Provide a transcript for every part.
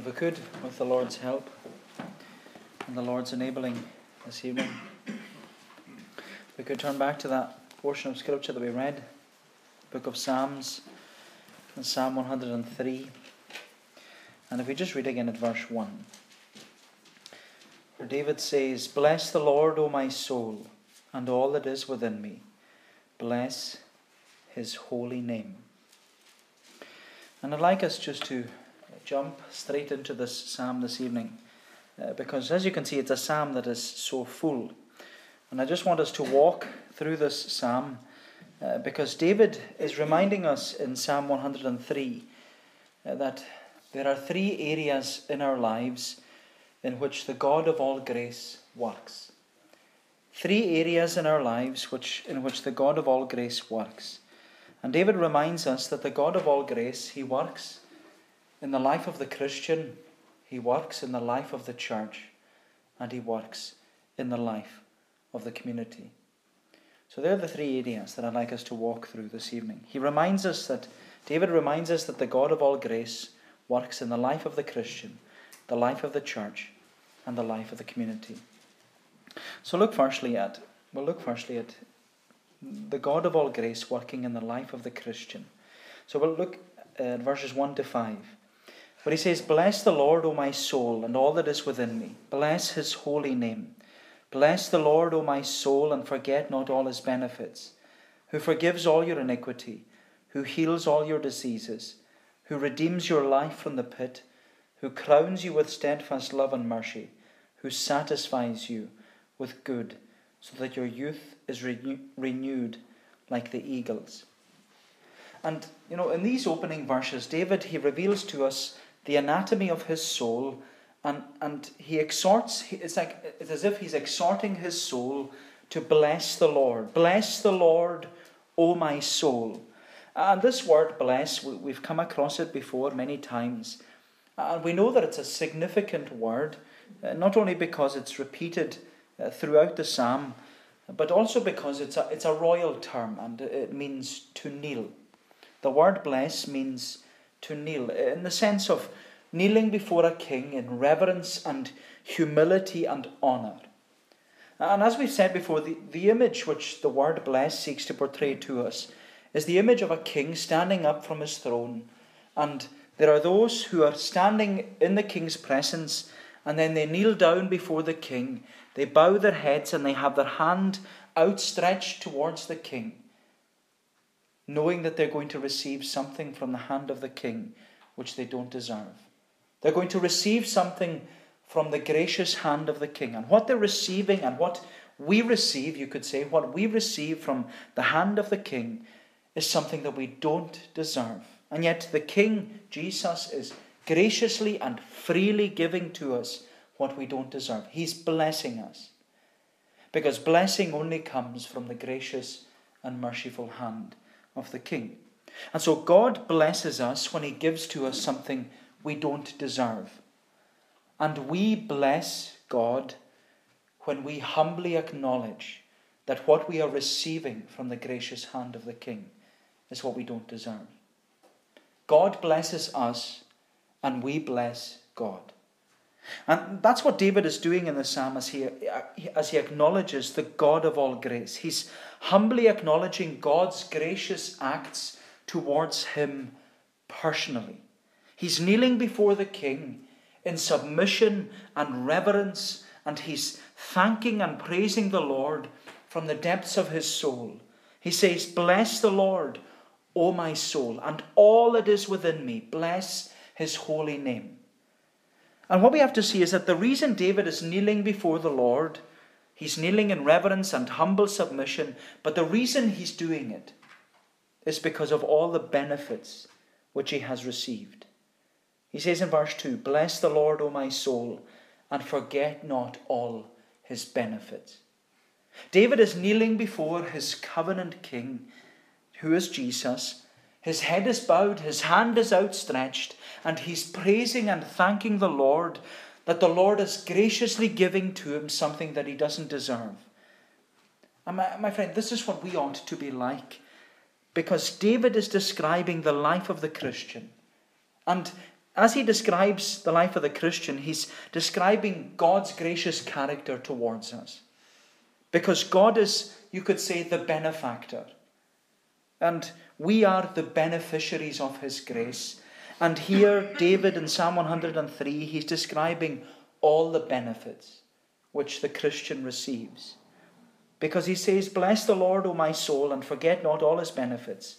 If we could, with the Lord's help and the Lord's enabling this evening, we could turn back to that portion of Scripture that we read, book of Psalms, in Psalm 103. And if we just read again at verse 1, where David says, Bless the Lord, O my soul, and all that is within me. Bless his holy name. And I'd like us just to jump straight into this psalm this evening, uh, because as you can see, it's a psalm that is so full. And I just want us to walk through this psalm uh, because David is reminding us in Psalm 103 uh, that there are three areas in our lives in which the God of all grace works. Three areas in our lives which, in which the God of all grace works. And David reminds us that the God of all grace, he works in the life of the Christian, he works in the life of the church, and he works in the life of the community. So there are the three areas that I'd like us to walk through this evening. He reminds us that, David reminds us that the God of all grace works in the life of the Christian, the life of the church, and the life of the community. So look firstly at, we'll look firstly at the God of all grace working in the life of the Christian. So we'll look at verses 1 to 5. Where he says, Bless the Lord, O my soul, and all that is within me. Bless his holy name. Bless the Lord, O my soul, and forget not all his benefits, who forgives all your iniquity, who heals all your diseases, who redeems your life from the pit, who crowns you with steadfast love and mercy, who satisfies you with good, so that your youth is renew- renewed like the eagles. And, you know, in these opening verses, David, he reveals to us the anatomy of his soul and, and he exhorts, it's like it's as if he's exhorting his soul to bless the Lord. Bless the Lord, O my soul. And this word bless, we've come across it before many times. And we know that it's a significant word, uh, not only because it's repeated uh, throughout the psalm, but also because it's a, it's a royal term and it means to kneel. The word bless means to kneel in the sense of kneeling before a king in reverence and humility and honour. And as we've said before, the, the image which the word bless seeks to portray to us is the image of a king standing up from his throne. And there are those who are standing in the king's presence and then they kneel down before the king. They bow their heads and they have their hand outstretched towards the king, knowing that they're going to receive something from the hand of the king which they don't deserve. They're going to receive something from the gracious hand of the king. And what they're receiving and what we receive, you could say, what we receive from the hand of the king is something that we don't deserve. And yet the king, Jesus, is graciously and freely giving to us what we don't deserve. He's blessing us. Because blessing only comes from the gracious and merciful hand of the king. And so God blesses us when He gives to us something we don't deserve. And we bless God when we humbly acknowledge that what we are receiving from the gracious hand of the King is what we don't deserve. God blesses us, and we bless God. And that's what David is doing in the psalm as he, as he acknowledges the God of all grace. He's humbly acknowledging God's gracious acts towards him personally. He's kneeling before the king in submission and reverence, and he's thanking and praising the Lord from the depths of his soul. He says, Bless the Lord, O my soul, and all that is within me. Bless his holy name. And what we have to see is that the reason David is kneeling before the Lord, he's kneeling in reverence and humble submission, but the reason he's doing it is because of all the benefits which he has received. He says in verse 2 Bless the Lord, O my soul, and forget not all his benefits. David is kneeling before his covenant king, who is Jesus. His head is bowed, his hand is outstretched, and he's praising and thanking the Lord that the Lord is graciously giving to him something that he doesn't deserve. And my, my friend, this is what we ought to be like. Because David is describing the life of the Christian. And as he describes the life of the Christian, he's describing God's gracious character towards us. Because God is, you could say, the benefactor. And we are the beneficiaries of his grace. And here, David in Psalm 103, he's describing all the benefits which the Christian receives. Because he says, Bless the Lord, O my soul, and forget not all his benefits,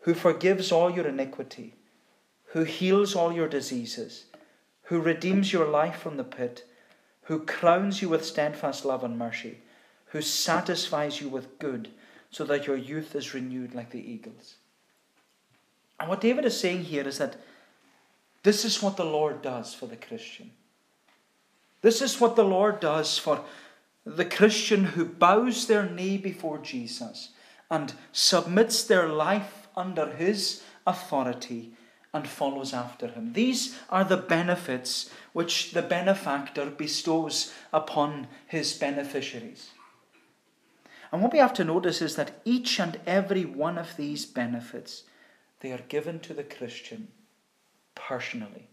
who forgives all your iniquity, who heals all your diseases, who redeems your life from the pit, who crowns you with steadfast love and mercy, who satisfies you with good, so that your youth is renewed like the eagles. And what David is saying here is that this is what the Lord does for the Christian. This is what the Lord does for the Christian who bows their knee before Jesus and submits their life under his authority and follows after him. These are the benefits which the benefactor bestows upon his beneficiaries. And what we have to notice is that each and every one of these benefits they are given to the Christian personally.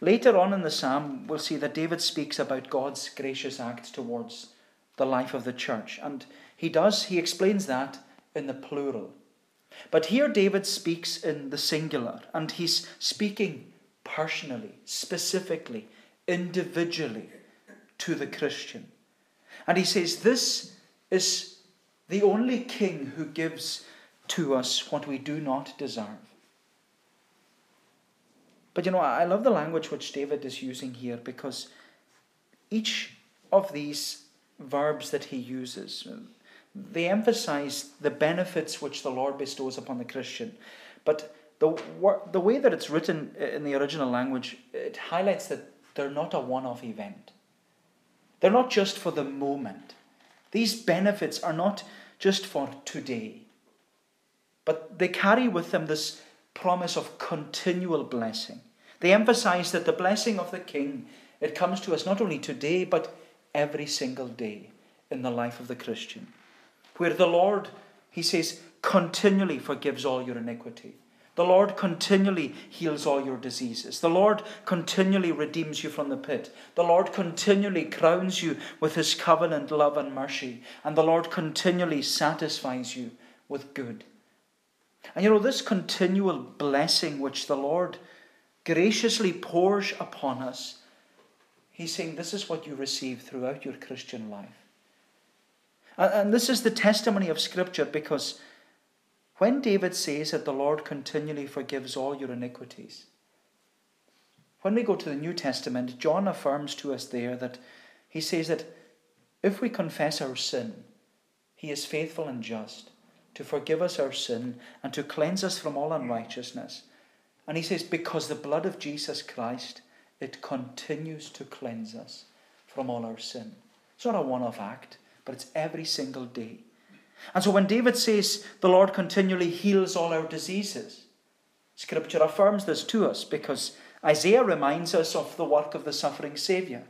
Later on in the psalm, we'll see that David speaks about God's gracious acts towards the life of the church. And he does, he explains that in the plural. But here David speaks in the singular, and he's speaking personally, specifically, individually to the Christian. And he says, This is the only king who gives to us what we do not deserve. But you know, I love the language which David is using here because each of these verbs that he uses, they emphasize the benefits which the Lord bestows upon the Christian. But the, the way that it's written in the original language, it highlights that they're not a one off event. They're not just for the moment. These benefits are not just for today, but they carry with them this promise of continual blessing. They emphasize that the blessing of the King, it comes to us not only today, but every single day in the life of the Christian. Where the Lord, he says, continually forgives all your iniquity. The Lord continually heals all your diseases. The Lord continually redeems you from the pit. The Lord continually crowns you with his covenant love and mercy. And the Lord continually satisfies you with good. And you know, this continual blessing which the Lord graciously pours upon us, he's saying this is what you receive throughout your Christian life. And, this is the testimony of Scripture because when David says that the Lord continually forgives all your iniquities, when we go to the New Testament, John affirms to us there that he says that if we confess our sin, he is faithful and just to forgive us our sin and to cleanse us from all unrighteousness. And he says, because the blood of Jesus Christ, it continues to cleanse us from all our sin. It's not a one off act, but it's every single day. And so when David says the Lord continually heals all our diseases, Scripture affirms this to us because Isaiah reminds us of the work of the suffering Saviour,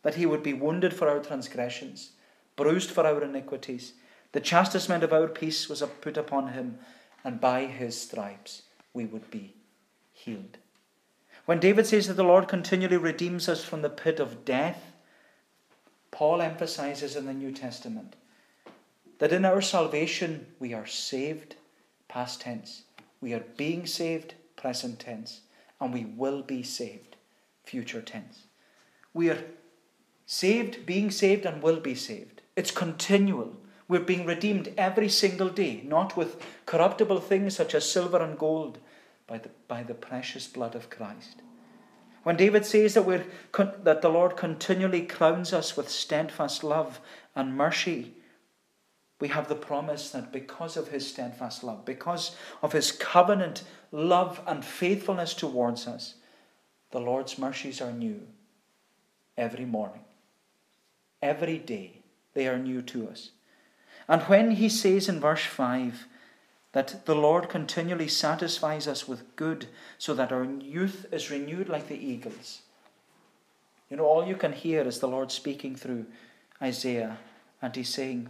that he would be wounded for our transgressions, bruised for our iniquities. The chastisement of our peace was put upon him, and by his stripes we would be healed. When David says that the Lord continually redeems us from the pit of death, Paul emphasizes in the New Testament that in our salvation we are saved, past tense. We are being saved, present tense. And we will be saved, future tense. We are saved, being saved, and will be saved. It's continual. We're being redeemed every single day, not with corruptible things such as silver and gold, by the, by the precious blood of Christ. When David says that, we're, that the Lord continually crowns us with steadfast love and mercy, we have the promise that because of his steadfast love, because of his covenant love and faithfulness towards us, the Lord's mercies are new every morning. Every day they are new to us. And when he says in verse 5, that the Lord continually satisfies us with good so that our youth is renewed like the eagles. You know, all you can hear is the Lord speaking through Isaiah, and he's saying,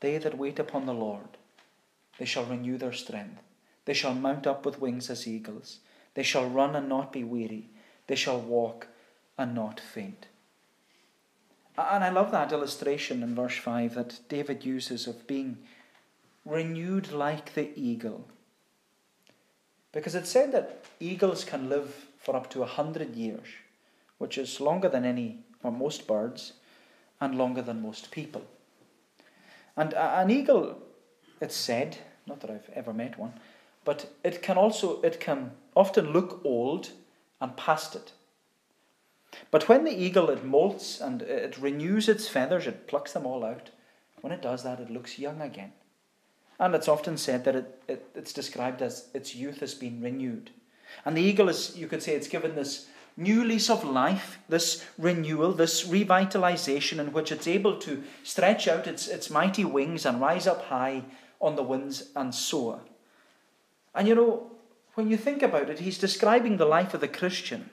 They that wait upon the Lord, they shall renew their strength. They shall mount up with wings as eagles. They shall run and not be weary. They shall walk and not faint. And I love that illustration in verse 5 that David uses of being renewed like the eagle. Because it said that eagles can live for up to a hundred years, which is longer than any or most birds, and longer than most people. And an eagle, it's said, not that I've ever met one, but it can also it can often look old and past it. But when the eagle it molts and it renews its feathers, it plucks them all out. When it does that, it looks young again. And it's often said that it, it, it's described as its youth has been renewed. And the eagle is, you could say, it's given this new lease of life, this renewal, this revitalization in which it's able to stretch out its, its mighty wings and rise up high on the winds and soar. And you know, when you think about it, he's describing the life of the Christian.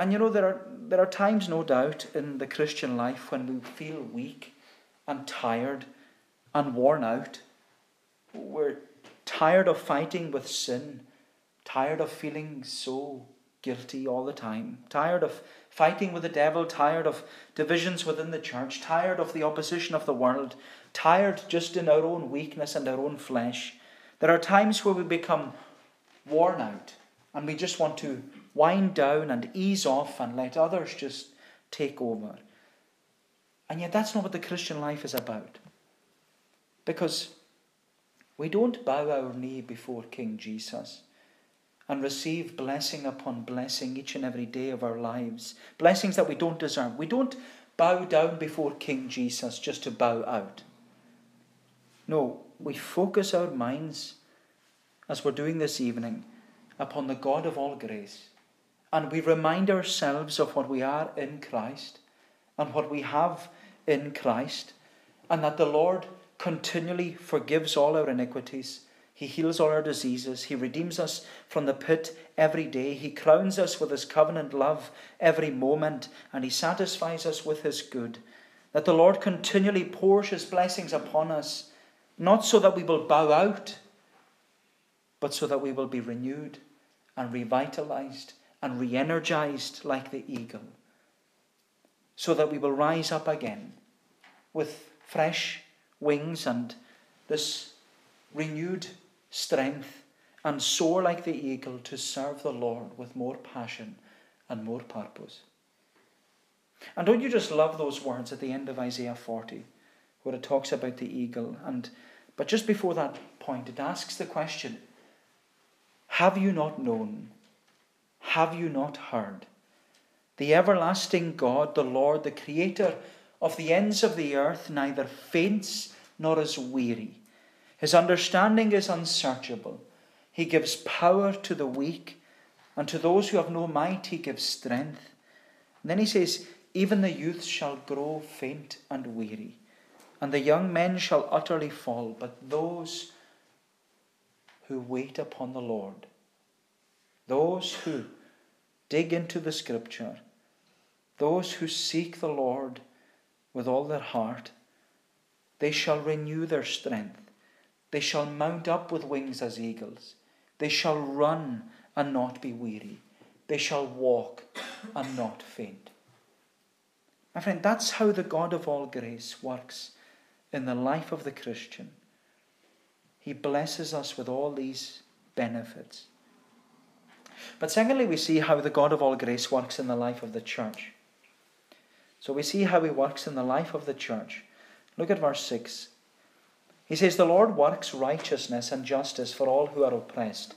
And you know, there are, there are times, no doubt, in the Christian life when we feel weak and tired and worn out. We're tired of fighting with sin, tired of feeling so guilty all the time, tired of fighting with the devil, tired of divisions within the church, tired of the opposition of the world, tired just in our own weakness and our own flesh. There are times where we become worn out and we just want to wind down and ease off and let others just take over. And yet, that's not what the Christian life is about. Because we don't bow our knee before King Jesus and receive blessing upon blessing each and every day of our lives, blessings that we don't deserve. We don't bow down before King Jesus just to bow out. No, we focus our minds, as we're doing this evening, upon the God of all grace. And we remind ourselves of what we are in Christ and what we have in Christ, and that the Lord continually forgives all our iniquities he heals all our diseases. He redeems us from the pit every day. He crowns us with His covenant love every moment, and He satisfies us with His good. That the Lord continually pours His blessings upon us, not so that we will bow out, but so that we will be renewed and revitalized and re energized like the eagle, so that we will rise up again with fresh wings and this renewed strength, and soar like the eagle to serve the Lord with more passion and more purpose. And don't you just love those words at the end of Isaiah 40, where it talks about the eagle? And but just before that point, it asks the question: Have you not known? Have you not heard? The everlasting God, the Lord, the Creator of the ends of the earth, neither faints nor is weary. His understanding is unsearchable. He gives power to the weak, and to those who have no might, he gives strength. And then he says, Even the youth shall grow faint and weary, and the young men shall utterly fall, but those who wait upon the Lord, those who dig into the scripture, those who seek the Lord with all their heart, they shall renew their strength. They shall mount up with wings as eagles. They shall run and not be weary. They shall walk and not faint. My friend, that's how the God of all grace works in the life of the Christian. He blesses us with all these benefits. But secondly, we see how the God of all grace works in the life of the church. So we see how he works in the life of the church. Look at verse 6. He says, The Lord works righteousness and justice for all who are oppressed.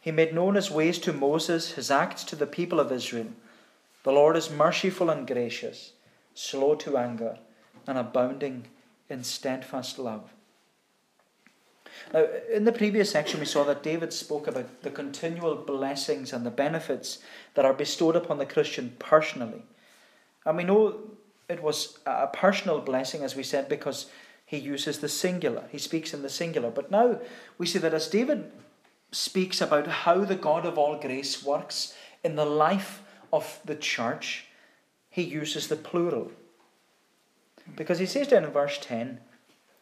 He made known his ways to Moses, his acts to the people of Israel. The Lord is merciful and gracious, slow to anger, and abounding in steadfast love. Now, in the previous section, we saw that David spoke about the continual blessings and the benefits that are bestowed upon the Christian personally. And we know it was a personal blessing, as we said, because he uses the singular. He speaks in the singular. But now we see that as David speaks about how the God of all grace works in the life of the church, he uses the plural. Because he says down in verse 10,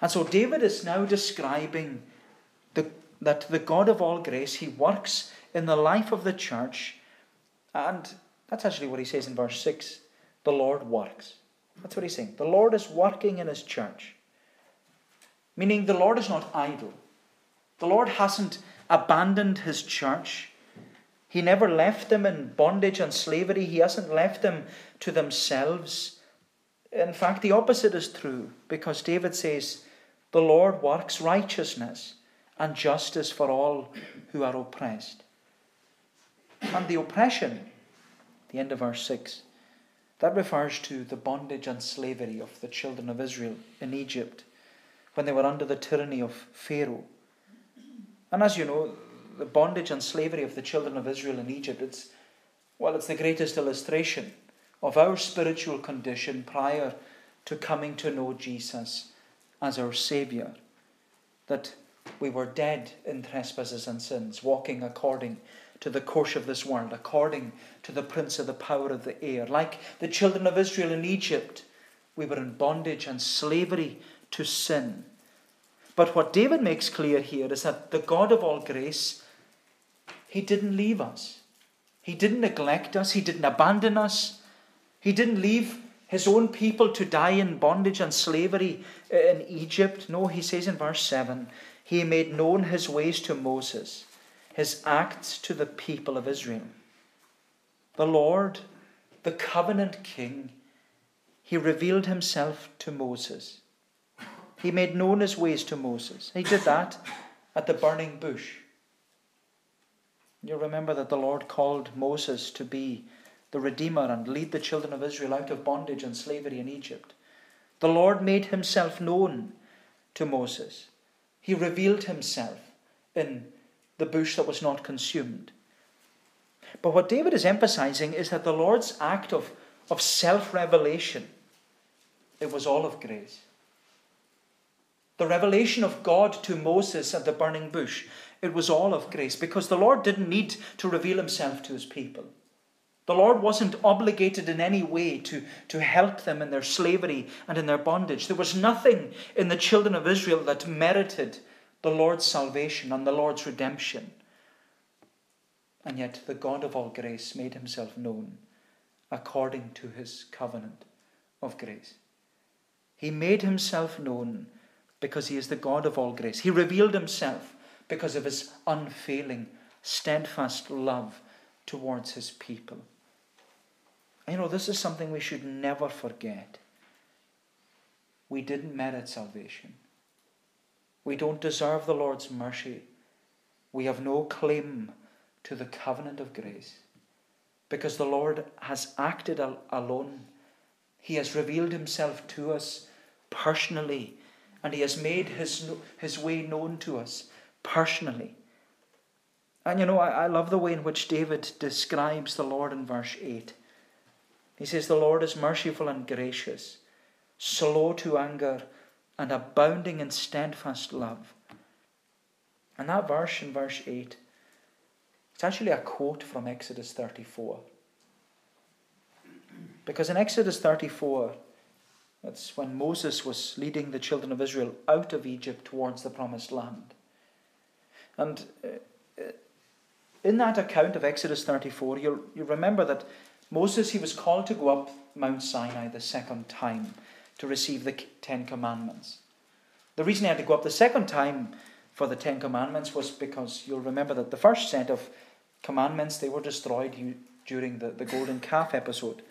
And so David is now describing the, that the God of all grace, he works in the life of the church. And that's actually what he says in verse 6 the Lord works. That's what he's saying. The Lord is working in his church. Meaning the Lord is not idle. The Lord hasn't abandoned his church. He never left them in bondage and slavery. He hasn't left them to themselves. In fact, the opposite is true because David says, The Lord works righteousness and justice for all who are oppressed. And the oppression, the end of verse 6, that refers to the bondage and slavery of the children of Israel in Egypt when they were under the tyranny of Pharaoh. And as you know, the bondage and slavery of the children of Israel in Egypt, it's, well, it's the greatest illustration of our spiritual condition prior to coming to know Jesus as our Saviour. That we were dead in trespasses and sins, walking according to the course of this world, according to the prince of the power of the air. Like the children of Israel in Egypt, we were in bondage and slavery to sin. But what David makes clear here is that the God of all grace, He didn't leave us. He didn't neglect us. He didn't abandon us. He didn't leave His own people to die in bondage and slavery uh, in Egypt. No, He says in verse 7 He made known His ways to Moses, His acts to the people of Israel. The Lord, the covenant King, He revealed Himself to Moses. He made known his ways to Moses. He did that at the burning bush. You remember that the Lord called Moses to be the Redeemer and lead the children of Israel out of bondage and slavery in Egypt. The Lord made himself known to Moses. He revealed himself in the bush that was not consumed. But what David is emphasizing is that the Lord's act of, of self revelation, it was all of grace. The revelation of God to Moses at the burning bush, it was all of grace because the Lord didn't need to reveal himself to his people. The Lord wasn't obligated in any way to, to help them in their slavery and in their bondage. There was nothing in the children of Israel that merited the Lord's salvation and the Lord's redemption. And yet the God of all grace made himself known according to his covenant of grace. He made himself known because he is the God of all grace. He revealed himself because of his unfailing, steadfast love towards his people. You know, this is something we should never forget. We didn't merit salvation. We don't deserve the Lord's mercy. We have no claim to the covenant of grace because the Lord has acted alone. He has revealed himself to us personally and He has made His, his way known to us personally. And you know, I, I love the way in which David describes the Lord in verse 8. He says, The Lord is merciful and gracious, slow to anger, and abounding in steadfast love. And that verse in verse 8, it's actually a quote from Exodus 34. Because in Exodus 34, that's when Moses was leading the children of Israel out of Egypt towards the promised land. And uh, in that account of Exodus 34, you'll, you remember that Moses, he was called to go up Mount Sinai the second time to receive the Ten Commandments. The reason he had to go up the second time for the Ten Commandments was because you'll remember that the first set of commandments, they were destroyed during the, the golden calf episode.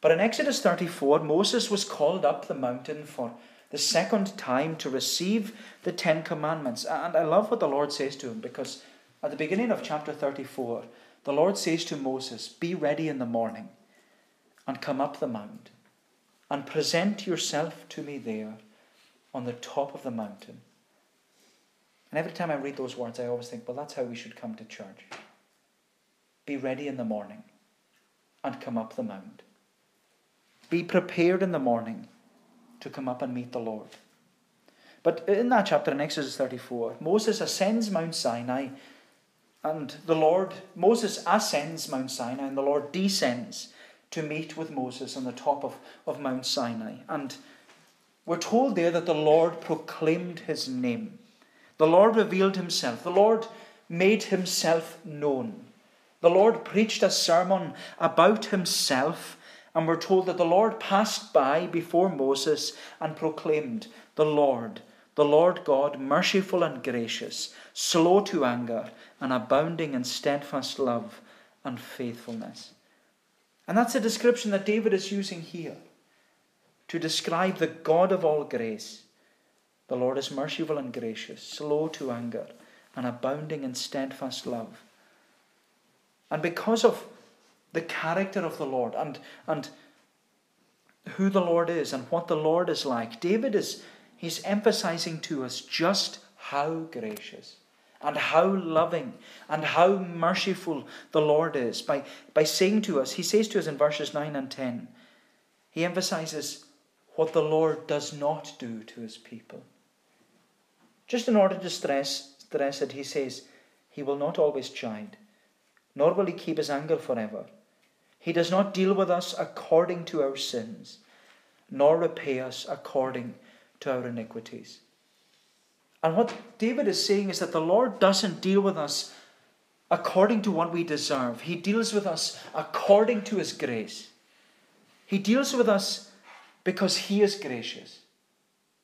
But in Exodus 34, Moses was called up the mountain for the second time to receive the Ten Commandments. And I love what the Lord says to him because at the beginning of chapter 34, the Lord says to Moses, Be ready in the morning and come up the mount and present yourself to me there on the top of the mountain. And every time I read those words, I always think, well, that's how we should come to church. Be ready in the morning and come up the mount. Be prepared in the morning to come up and meet the Lord. But in that chapter in Exodus 34, Moses ascends Mount Sinai, and the Lord, Moses ascends Mount Sinai, and the Lord descends to meet with Moses on the top of, of Mount Sinai. And we're told there that the Lord proclaimed his name. The Lord revealed himself. The Lord made himself known. The Lord preached a sermon about himself, and we're told that the Lord passed by before Moses and proclaimed, The Lord, the Lord God, merciful and gracious, slow to anger, and abounding in steadfast love and faithfulness. And that's a description that David is using here to describe the God of all grace. The Lord is merciful and gracious, slow to anger, and abounding in steadfast love. And because of the character of the Lord and, and who the Lord is and what the Lord is like, David is he's emphasizing to us just how gracious and how loving and how merciful the Lord is by, by saying to us, he says to us in verses 9 and 10, he emphasizes what the Lord does not do to his people. Just in order to stress, stress it, he says, He will not always chide, nor will he keep his anger forever. He does not deal with us according to our sins, nor repay us according to our iniquities. And what David is saying is that the Lord doesn't deal with us according to what we deserve, He deals with us according to His grace. He deals with us because He is gracious.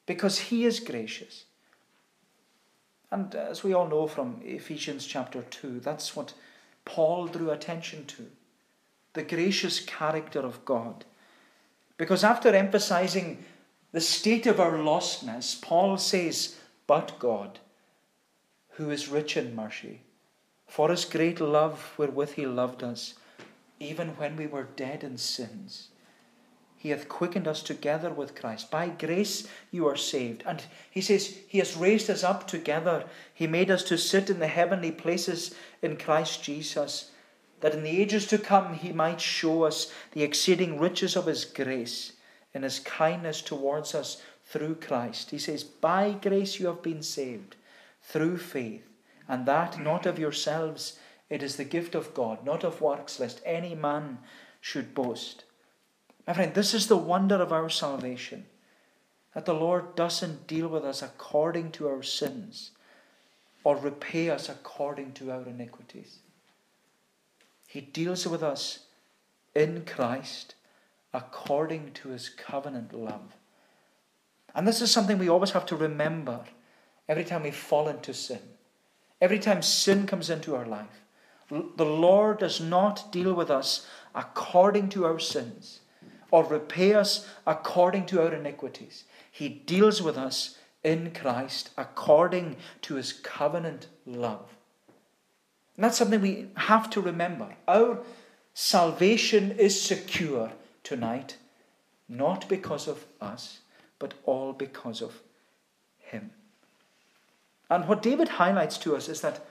Because He is gracious. And as we all know from Ephesians chapter 2, that's what Paul drew attention to the gracious character of God. Because after emphasizing the state of our lostness, Paul says, But God, who is rich in mercy, for his great love wherewith he loved us, even when we were dead in sins, he hath quickened us together with Christ. By grace you are saved. And he says, He has raised us up together. He made us to sit in the heavenly places in Christ Jesus, that in the ages to come he might show us the exceeding riches of his grace in his kindness towards us through Christ. He says, By grace you have been saved through faith, and that not of yourselves. It is the gift of God, not of works, lest any man should boast. My friend, this is the wonder of our salvation that the Lord doesn't deal with us according to our sins or repay us according to our iniquities. He deals with us in Christ according to his covenant love. And this is something we always have to remember every time we fall into sin. Every time sin comes into our life, the Lord does not deal with us according to our sins or repay us according to our iniquities. He deals with us in Christ according to his covenant love. And that's something we have to remember. Our salvation is secure tonight, not because of us, but all because of him. And what David highlights to us is that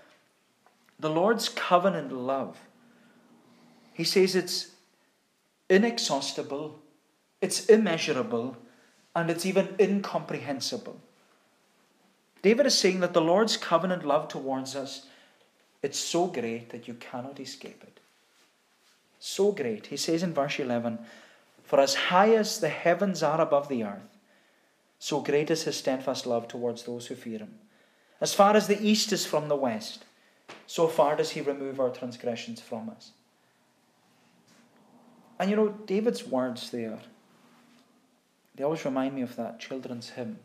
the Lord's covenant love, he says it's inexhaustible, it's immeasurable, and it's even incomprehensible. David is saying that the Lord's covenant love towards us, it's so great that you cannot escape it. So great. He says in verse 11, For as high as the heavens are above the earth, so great is his steadfast love towards those who fear him. As far as the east is from the west, so far does he remove our transgressions from us. And you know, David's words there, they always remind me of that children's hymn.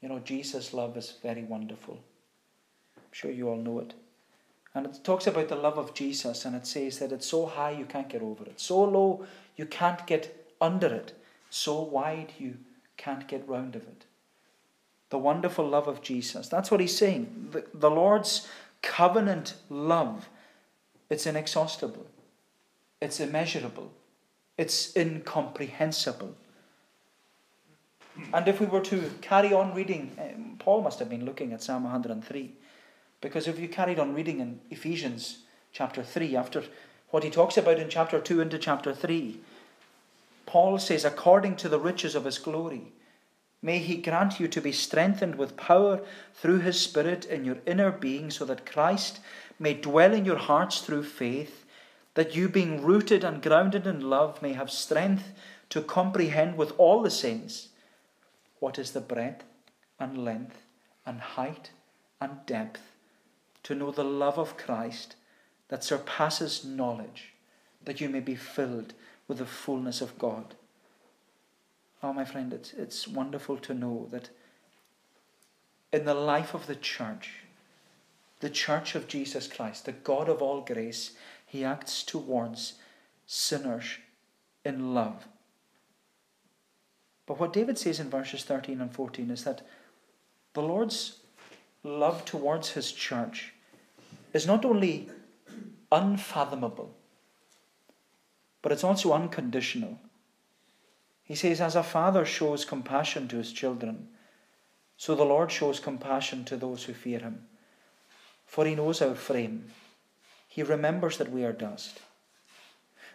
You know, Jesus' love is very wonderful. I'm sure you all know it. And it talks about the love of Jesus, and it says that it's so high you can't get over it, so low you can't get under it, so wide you can't get round of it. The wonderful love of Jesus. That's what he's saying. The, the Lord's covenant love, it's inexhaustible. It's immeasurable. It's incomprehensible. And if we were to carry on reading, um, Paul must have been looking at Psalm 103. Because if you carried on reading in Ephesians chapter 3, after what he talks about in chapter 2 into chapter 3, Paul says, according to the riches of his glory, may he grant you to be strengthened with power through his Spirit in your inner being, so that Christ may dwell in your hearts through faith, that you, being rooted and grounded in love, may have strength to comprehend with all the saints what is the breadth and length and height and depth, to know the love of Christ that surpasses knowledge, that you may be filled with the fullness of God. Oh, my friend, it's, it's wonderful to know that in the life of the church, the church of Jesus Christ, the God of all grace, he acts towards sinners in love. But what David says in verses 13 and 14 is that the Lord's love towards his church is not only unfathomable, but it's also unconditional. He says, As a father shows compassion to his children, so the Lord shows compassion to those who fear him. For he knows our frame, he remembers that we are dust.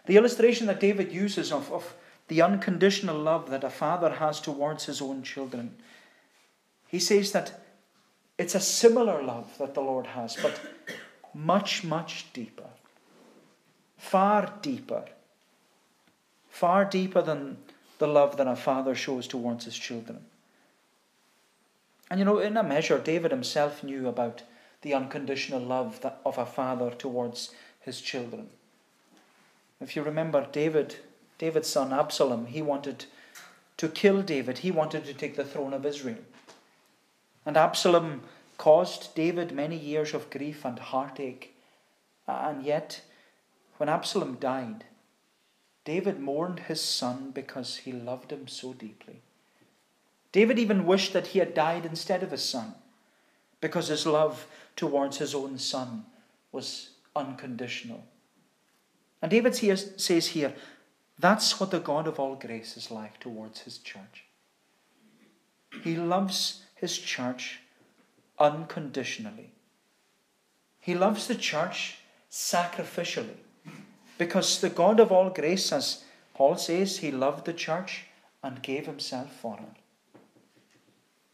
The illustration that David uses of, of the unconditional love that a father has towards his own children, he says that it's a similar love that the Lord has, but much, much deeper. Far deeper. Far deeper than the love that a father shows towards his children. And you know, in a measure, David himself knew about the unconditional love of a father towards his children. If you remember, David, David's son Absalom, he wanted to kill David. He wanted to take the throne of Israel. And Absalom caused David many years of grief and heartache. And yet, when Absalom died, David mourned his son because he loved him so deeply. David even wished that he had died instead of his son because his love towards his own son was unconditional. And David says here, that's what the God of all grace is like towards his church. He loves his church unconditionally. He loves the church sacrificially because the God of all grace, as Paul says, he loved the church and gave himself for it.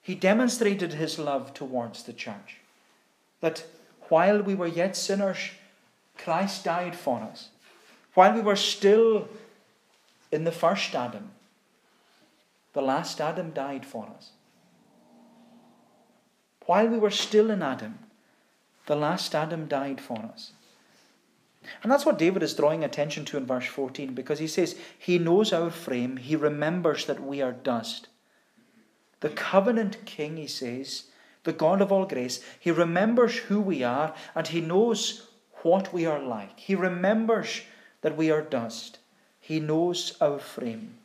He demonstrated his love towards the church. That while we were yet sinners, Christ died for us. While we were still in the first Adam, the last Adam died for us. While we were still in Adam, the last Adam died for us. And that's what David is drawing attention to in verse 14 because he says, He knows our frame, He remembers that we are dust. The covenant king, he says, the God of all grace, He remembers who we are and He knows what we are like. He remembers that we are dust. He knows our frame.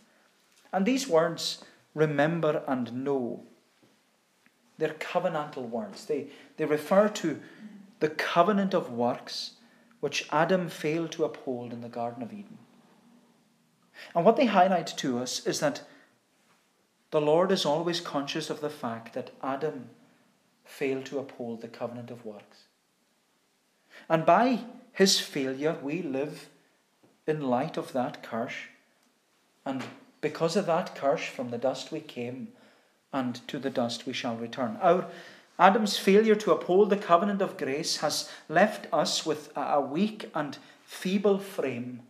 And these words, remember and know, they're covenantal words. They, they refer to the covenant of works which Adam failed to uphold in the Garden of Eden. And what they highlight to us is that the Lord is always conscious of the fact that Adam failed to uphold the covenant of works. And by his failure, we live in light of that curse. And because of that curse, from the dust we came, and to the dust we shall return. Our Adam's failure to uphold the covenant of grace has left us with a weak and feeble frame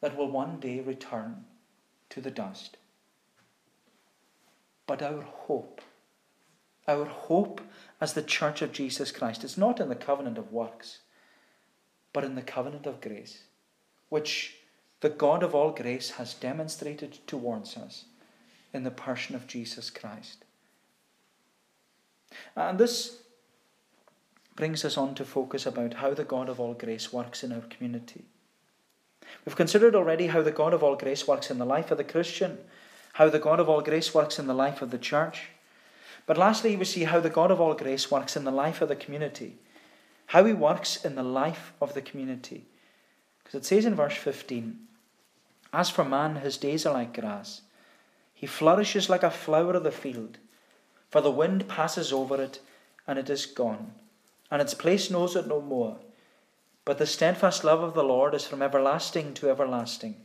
that will one day return to the dust. But our hope, our hope as the church of Jesus Christ is not in the covenant of works, but in the covenant of grace, which the God of all grace has demonstrated towards us in the person of Jesus Christ. And this brings us on to focus about how the God of all grace works in our community. We've considered already how the God of all grace works in the life of the Christian, how the God of all grace works in the life of the church. But lastly, we see how the God of all grace works in the life of the community, how he works in the life of the community. Because it says in verse 15, As for man, his days are like grass. He flourishes like a flower of the field, for the wind passes over it, and it is gone, and its place knows it no more. But the steadfast love of the Lord is from everlasting to everlasting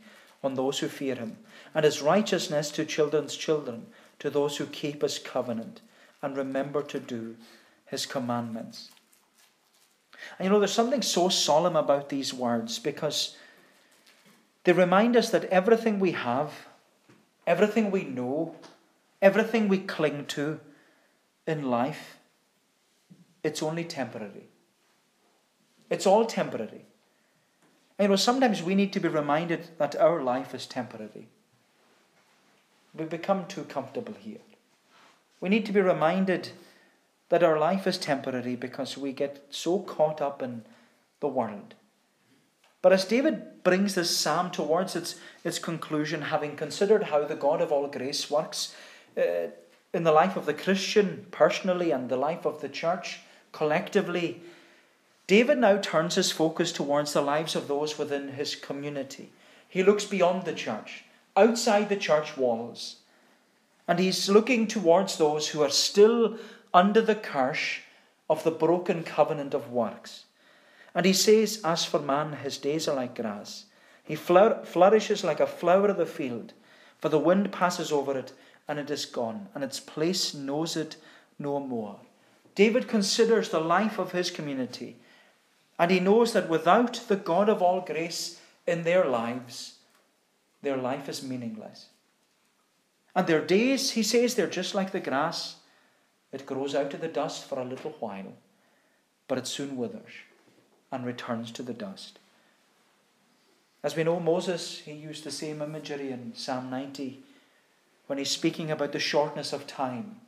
on those who fear him, and his righteousness to children's children, to those who keep his covenant and remember to do his commandments. And you know, there's something so solemn about these words because they remind us that everything we have everything we know, everything we cling to in life, it's only temporary. It's all temporary. You know, sometimes we need to be reminded that our life is temporary. We become too comfortable here. We need to be reminded that our life is temporary because we get so caught up in the world but as David brings this psalm towards its, its conclusion, having considered how the God of all grace works uh, in the life of the Christian personally and the life of the church collectively, David now turns his focus towards the lives of those within his community. He looks beyond the church, outside the church walls, and he's looking towards those who are still under the curse of the broken covenant of works. And he says, As for man, his days are like grass. He flourishes like a flower of the field, for the wind passes over it, and it is gone, and its place knows it no more. David considers the life of his community, and he knows that without the God of all grace in their lives, their life is meaningless. And their days, he says, they're just like the grass. It grows out of the dust for a little while, but it soon withers and returns to the dust. As we know, Moses, he used the same imagery in Psalm 90 when he's speaking about the shortness of time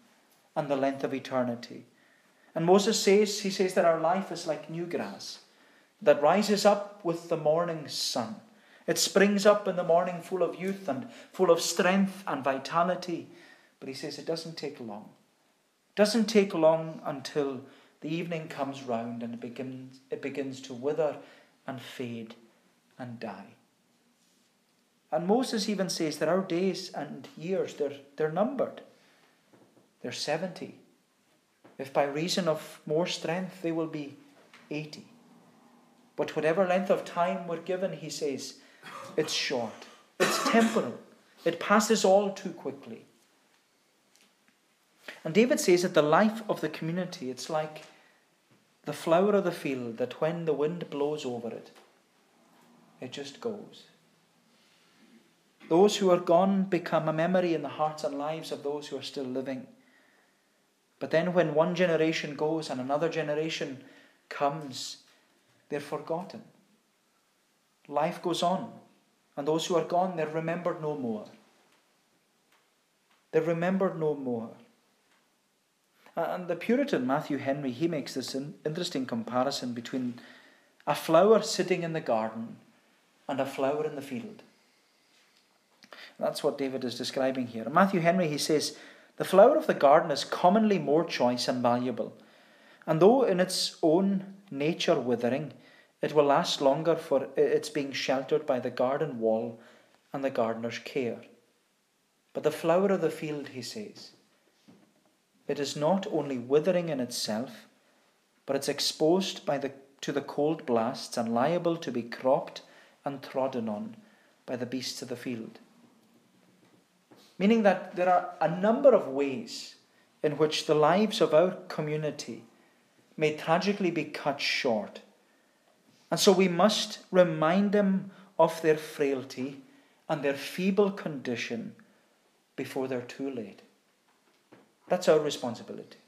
and the length of eternity. And Moses says, he says that our life is like new grass that rises up with the morning sun. It springs up in the morning full of youth and full of strength and vitality. But he says it doesn't take long. It doesn't take long until the evening comes round and it begins, it begins to wither and fade and die. And Moses even says that our days and years, they're, they're numbered. They're 70. If by reason of more strength they will be 80. But whatever length of time we're given, he says, it's short, it's temporal, it passes all too quickly. And David says that the life of the community, it's like the flower of the field that when the wind blows over it, it just goes. Those who are gone become a memory in the hearts and lives of those who are still living. But then, when one generation goes and another generation comes, they're forgotten. Life goes on, and those who are gone, they're remembered no more. They're remembered no more. Uh, and the Puritan Matthew Henry, he makes this interesting comparison between a flower sitting in the garden and a flower in the field. That's what David is describing here. Matthew Henry, he says, the flower of the garden is commonly more choice and valuable, and though in its own nature withering, it will last longer for its being sheltered by the garden wall and the gardener's care. But the flower of the field, he says, it is not only withering in itself, but it's exposed by the, to the cold blasts and liable to be cropped and trodden on by the beasts of the field. Meaning that there are a number of ways in which the lives of our community may tragically be cut short. And so we must remind them of their frailty and their feeble condition before they're too late. That's our responsibility.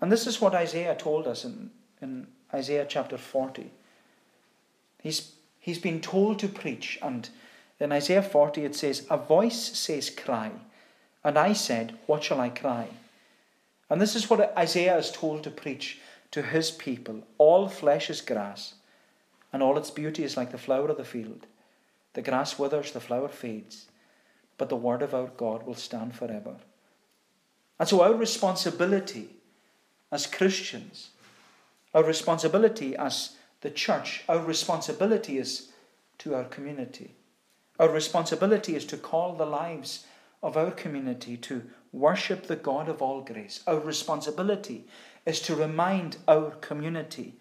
And this is what Isaiah told us in, in Isaiah chapter 40. He's, he's been told to preach, and in Isaiah 40 it says, A voice says, Cry. And I said, What shall I cry? And this is what Isaiah is told to preach to his people. All flesh is grass, and all its beauty is like the flower of the field. The grass withers, the flower fades but the word of our God will stand forever. And so, our responsibility as Christians, our responsibility as the church, our responsibility is to our community. Our responsibility is to call the lives of our community to worship the God of all grace. Our responsibility is to remind our community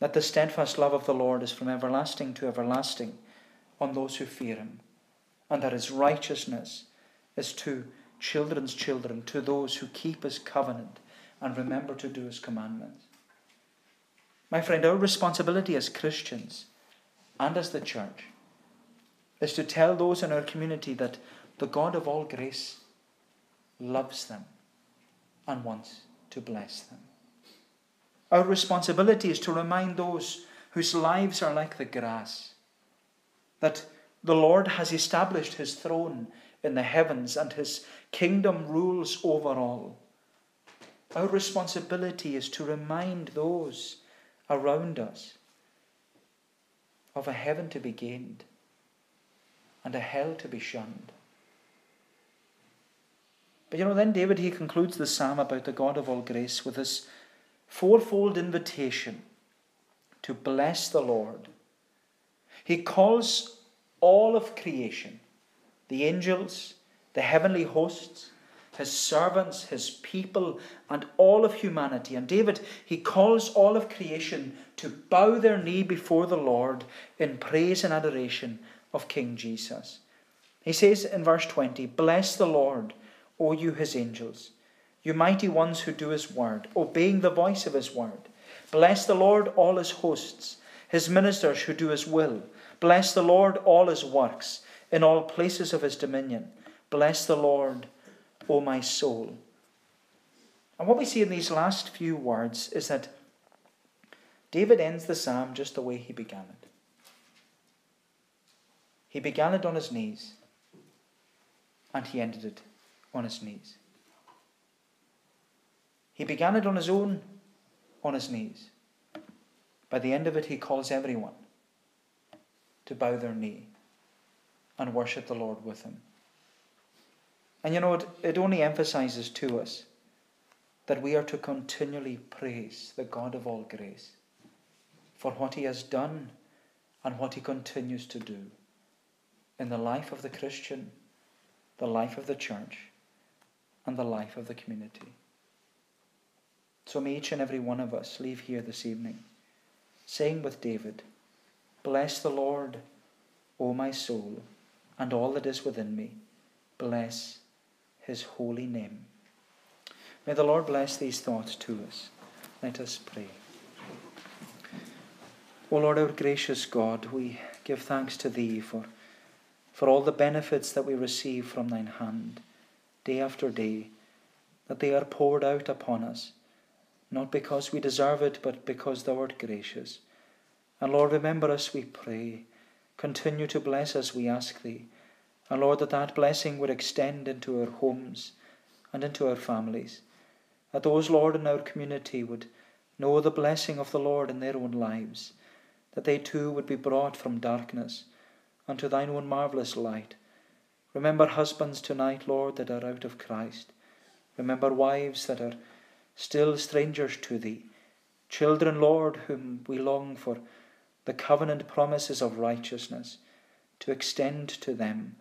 that the steadfast love of the Lord is from everlasting to everlasting on those who fear him, and that his righteousness is to children's children, to those who keep his covenant and remember to do his commandments. My friend, our responsibility as Christians and as the church is to tell those in our community that the God of all grace loves them and wants to bless them. Our responsibility is to remind those whose lives are like the grass that the Lord has established his throne in the heavens and his kingdom rules over all. Our responsibility is to remind those around us of a heaven to be gained and a hell to be shunned. But you know, then David he concludes the psalm about the God of all grace with this fourfold invitation to bless the Lord. He calls all of creation, the angels, the heavenly hosts, his servants, his people, and all of humanity. And David, he calls all of creation to bow their knee before the Lord in praise and adoration of King Jesus. He says in verse 20, Bless the Lord, O you his angels, you mighty ones who do his word, obeying the voice of his word. Bless the Lord, all his hosts, his ministers who do his will. Bless the Lord, all his works, in all places of his dominion. Bless the Lord, O my soul. And what we see in these last few words is that David ends the psalm just the way he began it. He began it on his knees, and he ended it on his knees. He began it on his own, on his knees. By the end of it, he calls everyone to bow their knee and worship the Lord with him. And you know, it, it only emphasizes to us that we are to continually praise the God of all grace for what he has done and what he continues to do in the life of the Christian, the life of the church, and the life of the community. So may each and every one of us leave here this evening saying with David, Bless the Lord, O my soul, and all that is within me. Bless his holy name. May the Lord bless these thoughts to us. Let us pray. O Lord, our gracious God, we give thanks to Thee for, for all the benefits that we receive from Thine hand, day after day, that they are poured out upon us, not because we deserve it, but because Thou art gracious. And Lord, remember us, we pray. Continue to bless us, we ask Thee. And Lord, that that blessing would extend into our homes and into our families. That those, Lord, in our community would know the blessing of the Lord in their own lives. That they too would be brought from darkness unto thine own marvellous light. Remember husbands tonight, Lord, that are out of Christ. Remember wives that are still strangers to thee. Children, Lord, whom we long for the covenant promises of righteousness to extend to them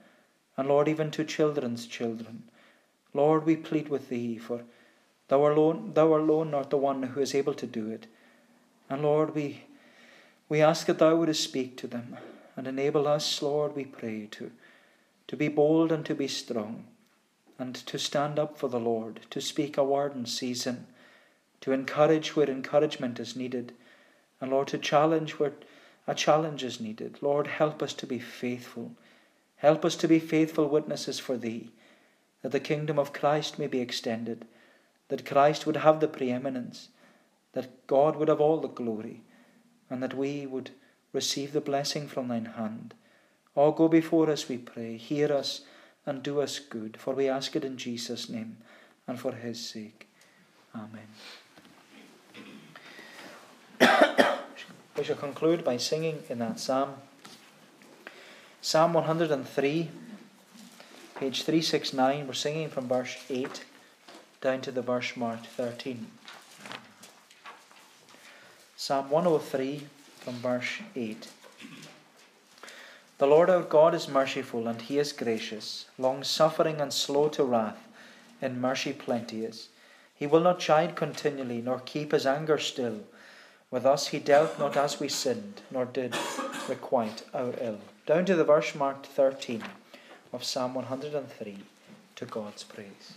and Lord, even to children's children. Lord, we plead with Thee, for Thou alone, Thou alone art the one who is able to do it. And Lord, we, we ask that Thou wouldst speak to them and enable us, Lord, we pray, to, to be bold and to be strong, and to stand up for the Lord, to speak a word in season, to encourage where encouragement is needed, and Lord, to challenge where a challenge is needed. Lord, help us to be faithful Help us to be faithful witnesses for Thee, that the kingdom of Christ may be extended, that Christ would have the preeminence, that God would have all the glory, and that we would receive the blessing from Thine hand. Oh, go before us, we pray. Hear us and do us good, for we ask it in Jesus' name and for His sake. Amen. We shall conclude by singing in that psalm. Psalm 103, page 369. We're singing from verse 8 down to the verse marked 13. Psalm 103 from verse 8. The Lord our God is merciful and he is gracious, long suffering and slow to wrath, in mercy plenteous. He will not chide continually, nor keep his anger still. With us he dealt not as we sinned, nor did requite our ill. Down to the verse marked 13 of Psalm 103 to God's praise.